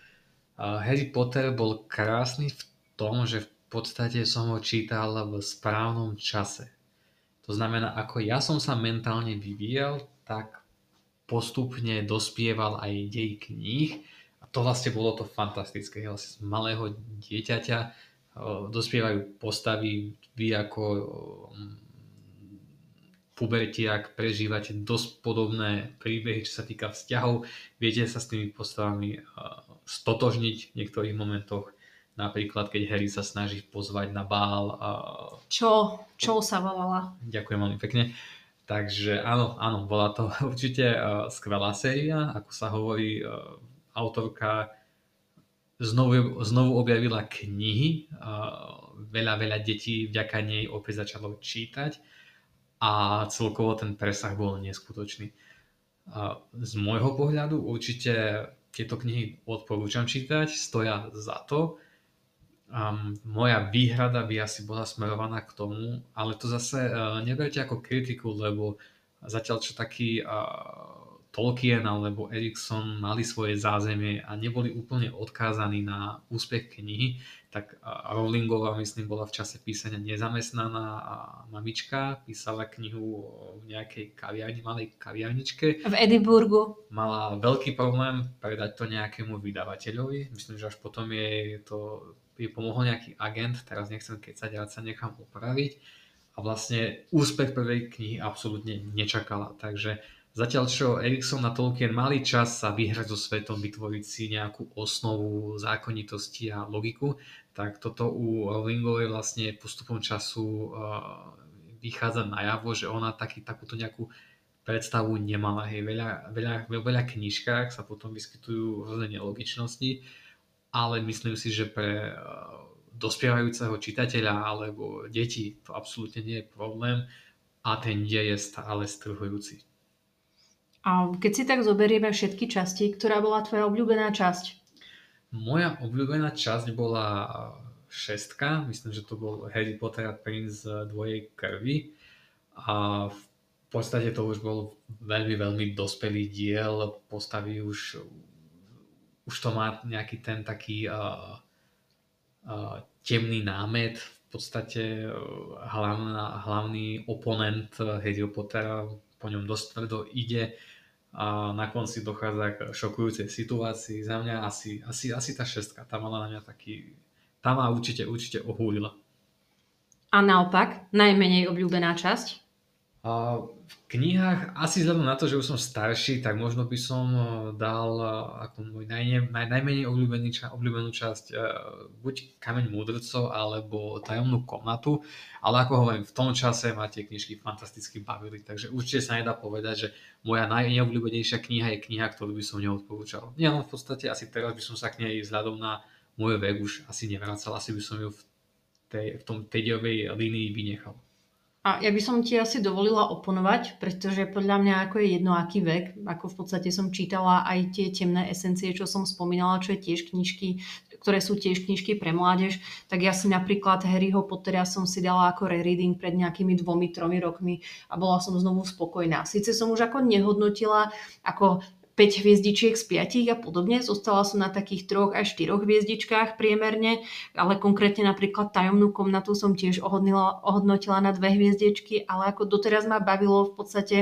Harry Potter bol krásny v tom, že v podstate som ho čítal v správnom čase. To znamená, ako ja som sa mentálne vyvíjal, tak postupne dospieval aj dej kníh a to vlastne bolo to fantastické. Vlastne z malého dieťaťa dospievajú postavy, vy ako pubertiak prežívate dosť podobné príbehy, čo sa týka vzťahov. Viete sa s tými postavami stotožniť v niektorých momentoch. Napríklad, keď Harry sa snaží pozvať na bál. Čo? Čo sa volala? Ďakujem veľmi pekne. Takže áno, áno, bola to (laughs) určite skvelá séria. Ako sa hovorí, autorka znovu, znovu objavila knihy. Veľa, veľa detí vďaka nej opäť začalo čítať a celkovo ten presah bol neskutočný. Z môjho pohľadu určite tieto knihy odporúčam čítať, stoja za to. Um, moja výhrada by asi bola smerovaná k tomu, ale to zase uh, neberte ako kritiku, lebo zatiaľ čo taký uh, Tolkien alebo Erikson mali svoje zázemie a neboli úplne odkázaní na úspech knihy, tak Rowlingová, myslím, bola v čase písania nezamestnaná a mamička, písala knihu v nejakej kaviarni, malej kaviarničke. V Edinburgu. Mala veľký problém predať to nejakému vydavateľovi. Myslím, že až potom jej to jej pomohol nejaký agent, teraz nechcem kecať, rád sa nechám opraviť. A vlastne úspech prvej knihy absolútne nečakala. Takže Zatiaľ čo Erikson a Tolkien mali čas sa vyhrať so svetom, vytvoriť si nejakú osnovu zákonitosti a logiku, tak toto u Rowlingovej vlastne postupom času vychádza najavo, že ona taký, takúto nejakú predstavu nemala. Hej, veľa, veľa, veľa knižkách sa potom vyskytujú rôzne nelogičnosti, ale myslím si, že pre dospievajúceho čitateľa alebo deti to absolútne nie je problém a ten dej je stále strhujúci. A keď si tak zoberieme všetky časti, ktorá bola tvoja obľúbená časť? Moja obľúbená časť bola šestka, myslím, že to bol Harry Potter a Prince dvojej krvi. A v podstate to už bol veľmi, veľmi dospelý diel, postavy už, už to má nejaký ten taký uh, uh, temný námet, v podstate hlavná, hlavný oponent Harry Pottera po ňom dosť tvrdo ide a na konci dochádza k šokujúcej situácii. Za mňa asi, asi, asi tá šestka, tá mala na mňa taký, tá ma určite, určite ohúlila. A naopak, najmenej obľúbená časť? A v knihách, asi vzhľadom na to, že už som starší, tak možno by som e, dal e, ako môj naj, naj, najmenej obľúbený, obľúbenú časť e, buď Kameň múdrcov, alebo Tajomnú komnatu, ale ako hovorím, v tom čase ma tie knižky fantasticky bavili, takže určite sa nedá povedať, že moja najneobľúbenejšia kniha je kniha, ktorú by som neodporúčal. Nie, no v podstate asi teraz by som sa k nej vzhľadom na môj vek už asi nevracal, asi by som ju v, tej, v tom tej línii vynechal. A ja by som ti asi dovolila oponovať, pretože podľa mňa ako je jedno aký vek, ako v podstate som čítala aj tie temné esencie, čo som spomínala, čo je tiež knižky, ktoré sú tiež knižky pre mládež, tak ja si napríklad Harryho Pottera som si dala ako rereading pred nejakými dvomi, tromi rokmi a bola som znovu spokojná. Sice som už ako nehodnotila ako 5 hviezdičiek z 5 a podobne. Zostala som na takých 3 až 4 hviezdičkách priemerne, ale konkrétne napríklad tajomnú komnatu som tiež ohodnila, ohodnotila na dve hviezdičky, ale ako doteraz ma bavilo v podstate,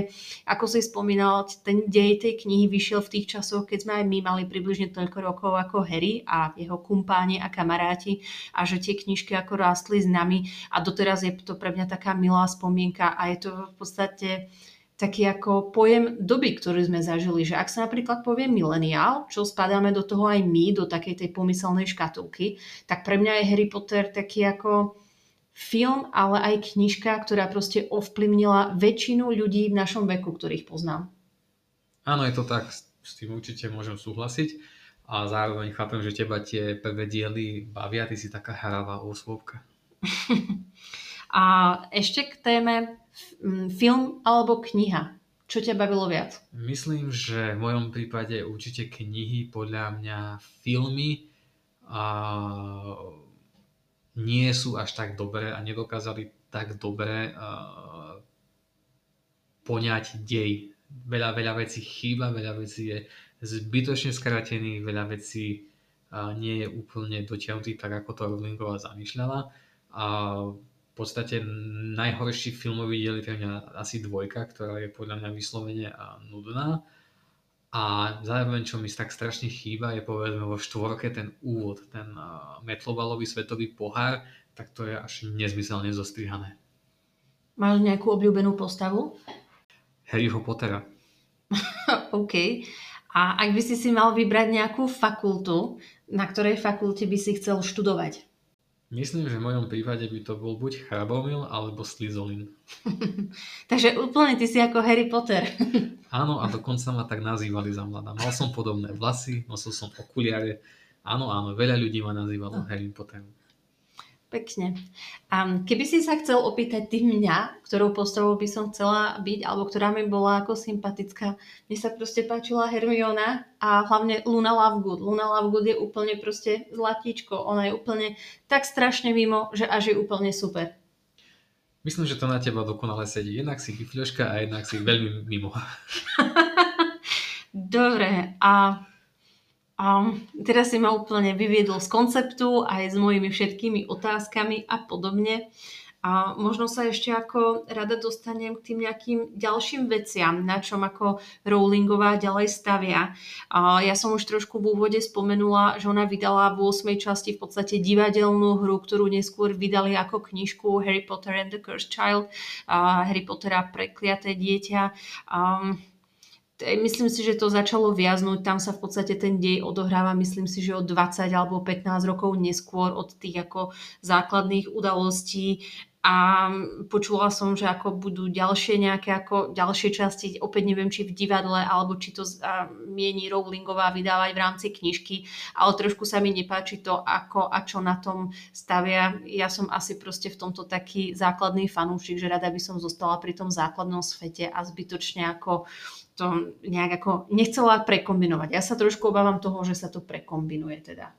ako si spomínal, ten dej tej knihy vyšiel v tých časoch, keď sme aj my mali približne toľko rokov ako Harry a jeho kumpáni a kamaráti a že tie knižky ako rástli s nami a doteraz je to pre mňa taká milá spomienka a je to v podstate taký ako pojem doby, ktorú sme zažili, že ak sa napríklad povie mileniál, čo spadáme do toho aj my, do takej tej pomyselnej škatulky, tak pre mňa je Harry Potter taký ako film, ale aj knižka, ktorá proste ovplyvnila väčšinu ľudí v našom veku, ktorých poznám. Áno, je to tak. s tým určite môžem súhlasiť a zároveň chápem, že teba tie prvé diely bavia, ty si taká hravá osôbka. (laughs) a ešte k téme film alebo kniha. Čo ťa bavilo viac? Myslím, že v mojom prípade určite knihy, podľa mňa filmy a nie sú až tak dobré a nedokázali tak dobre uh, poňať dej. Veľa, veľa vecí chýba, veľa vecí je zbytočne skratených, veľa vecí uh, nie je úplne dotiahnutých tak, ako to Rowlingová zamýšľala. A v podstate najhorší filmový diel je pre mňa asi dvojka, ktorá je podľa mňa vyslovene nudná. A zároveň, čo mi tak strašne chýba, je povedzme vo štvorke ten úvod, ten metlovalový svetový pohár, tak to je až nezmyselne zostrihané. Máš nejakú obľúbenú postavu? Harryho Pottera. (laughs) OK. A ak by si si mal vybrať nejakú fakultu, na ktorej fakulte by si chcel študovať? Myslím, že v mojom prípade by to bol buď Chrabomil alebo Slizolin. (laughs) Takže úplne ty si ako Harry Potter. (laughs) áno, a dokonca ma tak nazývali za mladá. Mal som podobné vlasy, nosil som okuliare. Áno, áno, veľa ľudí ma nazývalo Harry Potterom. Pekne. A keby si sa chcel opýtať ty mňa, ktorou postavou by som chcela byť, alebo ktorá mi bola ako sympatická, mne sa proste páčila Hermiona a hlavne Luna Lovegood. Luna Lovegood je úplne proste zlatíčko. Ona je úplne tak strašne mimo, že až je úplne super. Myslím, že to na teba dokonale sedí. Jednak si vyfľoška a jednak si veľmi mimo. (laughs) Dobre, a a teraz si ma úplne vyviedol z konceptu aj s mojimi všetkými otázkami a podobne. A možno sa ešte ako rada dostanem k tým nejakým ďalším veciam, na čom ako Rowlingová ďalej stavia. A ja som už trošku v úvode spomenula, že ona vydala v 8. časti v podstate divadelnú hru, ktorú neskôr vydali ako knižku Harry Potter and the Cursed Child, a Harry Pottera prekliaté dieťa. Um, myslím si, že to začalo viaznúť, tam sa v podstate ten dej odohráva, myslím si, že od 20 alebo 15 rokov neskôr od tých ako základných udalostí a počula som, že ako budú ďalšie nejaké ako ďalšie časti, opäť neviem, či v divadle, alebo či to mieni Rowlingová vydávať v rámci knižky, ale trošku sa mi nepáči to, ako a čo na tom stavia. Ja som asi proste v tomto taký základný fanúšik, že rada by som zostala pri tom základnom svete a zbytočne ako to nejak ako nechcela prekombinovať. Ja sa trošku obávam toho, že sa to prekombinuje teda.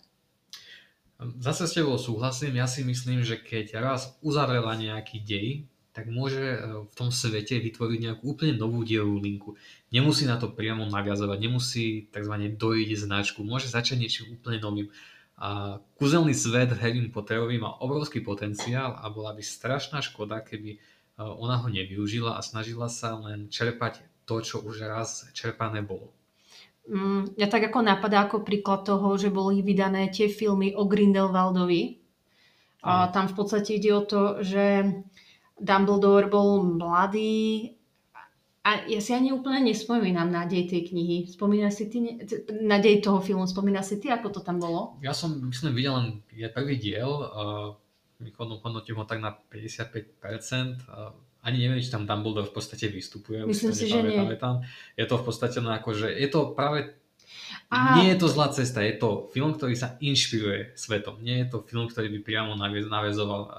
Zase s tebou súhlasím, ja si myslím, že keď raz uzavrela nejaký dej, tak môže e, v tom svete vytvoriť nejakú úplne novú dielovú linku. Nemusí na to priamo navязovať, nemusí tzv. dojiť značku, môže začať niečím úplne novým. A kúzelný svet Harry Potterovi má obrovský potenciál a bola by strašná škoda, keby e, ona ho nevyužila a snažila sa len čerpať to, čo už raz čerpané bolo. Mm, ja tak ako napadá ako príklad toho, že boli vydané tie filmy o Grindelwaldovi. A tam v podstate ide o to, že Dumbledore bol mladý a ja si ani úplne nespomínam na dej tej knihy. Spomína si ty, na dej toho filmu, spomína si ty, ako to tam bolo? Ja som, myslím, videl len prvý diel, uh, hodnotím ho tak na 55%, uh, ani neviem, či tam Dumbledore v podstate vystupuje. Myslím si, že nie. Tam. Je to v podstate no ako, že je to práve a... Nie je to zlá cesta, je to film, ktorý sa inšpiruje svetom. Nie je to film, ktorý by priamo navezoval, eh,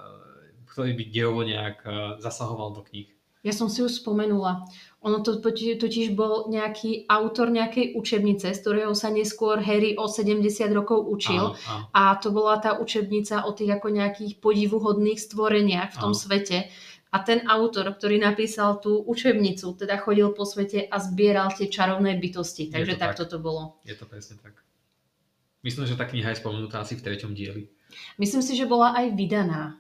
ktorý by dejovo nejak eh, zasahoval do kníh. Ja som si už spomenula. Ono to totiž bol nejaký autor nejakej učebnice, z ktorého sa neskôr Harry o 70 rokov učil. Áno, áno. A to bola tá učebnica o tých ako nejakých podivuhodných stvoreniach v tom áno. svete. A ten autor, ktorý napísal tú učebnicu, teda chodil po svete a zbieral tie čarovné bytosti. Takže takto tak. to bolo. Je to presne tak. Myslím, že tá kniha je spomenutá asi v treťom dieli. Myslím si, že bola aj vydaná.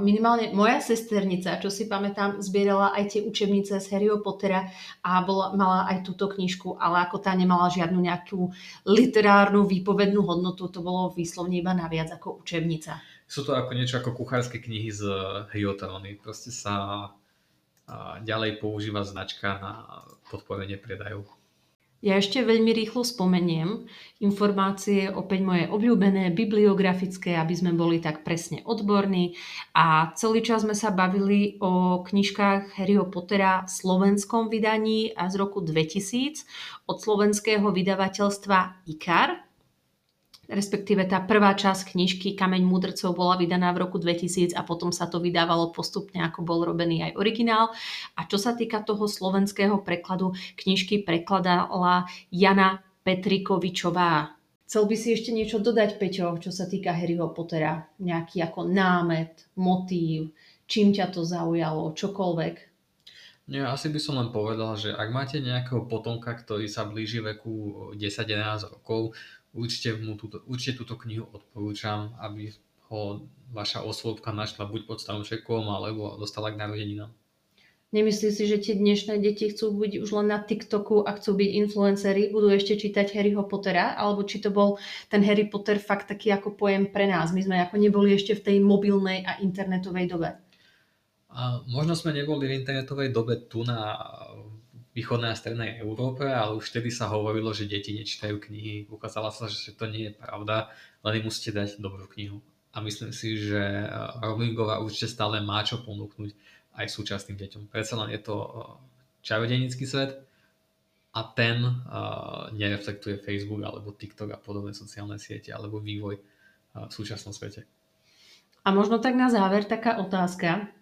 Minimálne moja sesternica, čo si pamätám, zbierala aj tie učebnice z Harryho Pottera a bola, mala aj túto knižku, ale ako tá nemala žiadnu nejakú literárnu výpovednú hodnotu, to bolo výslovne iba naviac ako učebnica sú to ako niečo ako kuchárske knihy z Hyotelony. Proste sa ďalej používa značka na podporenie predajov. Ja ešte veľmi rýchlo spomeniem informácie, opäť moje obľúbené, bibliografické, aby sme boli tak presne odborní. A celý čas sme sa bavili o knižkách Harryho Pottera v slovenskom vydaní a z roku 2000 od slovenského vydavateľstva IKAR, respektíve tá prvá časť knižky Kameň múdrcov bola vydaná v roku 2000 a potom sa to vydávalo postupne, ako bol robený aj originál. A čo sa týka toho slovenského prekladu, knižky prekladala Jana Petrikovičová. Chcel by si ešte niečo dodať, Peťo, čo sa týka Harryho Pottera? Nejaký ako námet, motív, čím ťa to zaujalo, čokoľvek? Nie, asi by som len povedal, že ak máte nejakého potomka, ktorý sa blíži veku 10-11 rokov, určite, mu túto, určite túto knihu odporúčam, aby ho vaša oslovka našla buď pod stromčekom, alebo dostala k narodeninám. Nemyslíš si, že tie dnešné deti chcú byť už len na TikToku a chcú byť influenceri, budú ešte čítať Harryho Pottera, alebo či to bol ten Harry Potter fakt taký ako pojem pre nás. My sme ako neboli ešte v tej mobilnej a internetovej dobe. A možno sme neboli v internetovej dobe tu na východnej a strednej Európe, ale už vtedy sa hovorilo, že deti nečítajú knihy. Ukázala sa, že to nie je pravda, len im musíte dať dobrú knihu. A myslím si, že eh, Rowlingová určite stále má čo ponúknuť aj súčasným deťom. Predsa len je to eh, čarodenický svet a ten uh, nereflektuje Facebook alebo TikTok a podobné sociálne siete alebo vývoj v súčasnom svete. A možno tak na záver taká otázka.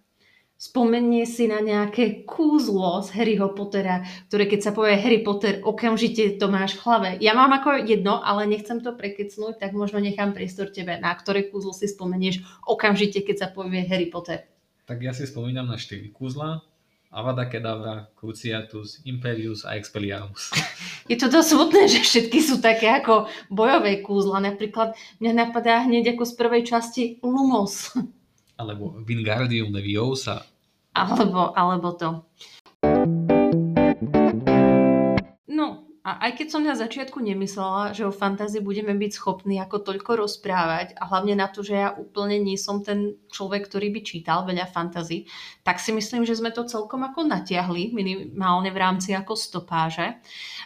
Spomenie si na nejaké kúzlo z Harryho Pottera, ktoré keď sa povie Harry Potter, okamžite to máš v hlave. Ja mám ako jedno, ale nechcem to prekecnúť, tak možno nechám priestor tebe. Na ktoré kúzlo si spomenieš okamžite, keď sa povie Harry Potter? Tak ja si spomínam na 4 kúzla. Avada Kedavra, Cruciatus, Imperius a Expelliarmus. (laughs) (laughs) Je to dosť smutné, že všetky sú také ako bojové kúzla. Napríklad mňa napadá hneď ako z prvej časti Lumos alebo Wingardium Leviosa. Alebo, alebo to. No, a aj keď som na začiatku nemyslela, že o fantázii budeme byť schopní ako toľko rozprávať a hlavne na to, že ja úplne nie som ten človek, ktorý by čítal veľa fantází, tak si myslím, že sme to celkom ako natiahli, minimálne v rámci ako stopáže.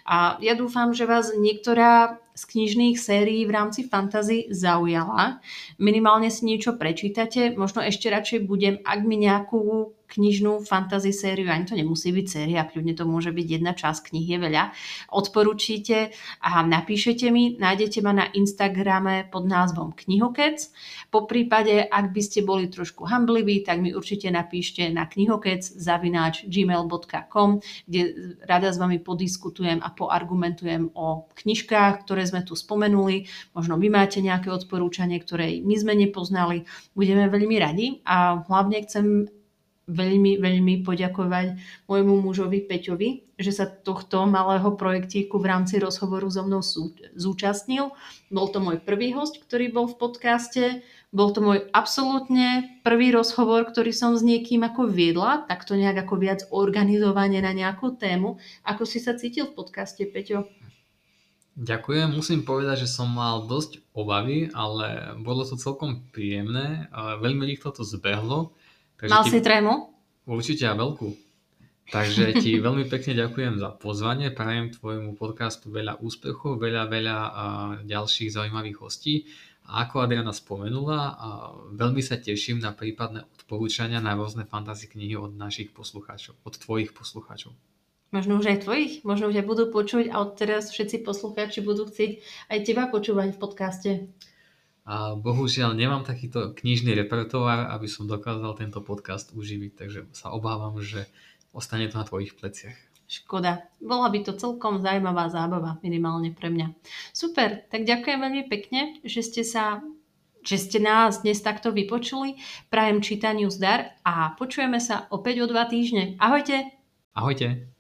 A ja dúfam, že vás niektorá z knižných sérií v rámci fantasy zaujala. Minimálne si niečo prečítate, možno ešte radšej budem, ak mi nejakú knižnú fantasy sériu, ani to nemusí byť séria, kľudne to môže byť jedna časť knih, je veľa, odporúčite a napíšete mi, nájdete ma na Instagrame pod názvom Knihokec. Po prípade, ak by ste boli trošku hambliví, tak mi určite napíšte na knihokec zavináč gmail.com, kde rada s vami podiskutujem a poargumentujem o knižkách, ktoré sme tu spomenuli. Možno vy máte nejaké odporúčanie, ktoré my sme nepoznali. Budeme veľmi radi a hlavne chcem veľmi, veľmi poďakovať môjmu mužovi Peťovi, že sa tohto malého projektíku v rámci rozhovoru so mnou zúčastnil. Bol to môj prvý host, ktorý bol v podcaste. Bol to môj absolútne prvý rozhovor, ktorý som s niekým ako viedla, takto nejak ako viac organizovanie na nejakú tému. Ako si sa cítil v podcaste, Peťo? Ďakujem. Musím povedať, že som mal dosť obavy, ale bolo to celkom príjemné. Veľmi rýchlo to zbehlo Takže Mal ti... si trému? Určite a veľkú. Takže ti (laughs) veľmi pekne ďakujem za pozvanie, prajem tvojmu podcastu veľa úspechov, veľa, veľa ďalších zaujímavých hostí. A ako Adriana spomenula, veľmi sa teším na prípadné odporúčania na rôzne fantasy knihy od našich poslucháčov, od tvojich poslucháčov. Možno už aj tvojich, možno už aj budú počuť a odteraz všetci poslucháči budú chcieť aj teba počúvať v podcaste. A bohužiaľ nemám takýto knižný repertoár, aby som dokázal tento podcast uživiť, takže sa obávam, že ostane to na tvojich pleciach. Škoda. Bola by to celkom zaujímavá zábava, minimálne pre mňa. Super, tak ďakujem veľmi pekne, že ste sa že ste nás dnes takto vypočuli. Prajem čítaniu zdar a počujeme sa opäť o dva týždne. Ahojte! Ahojte!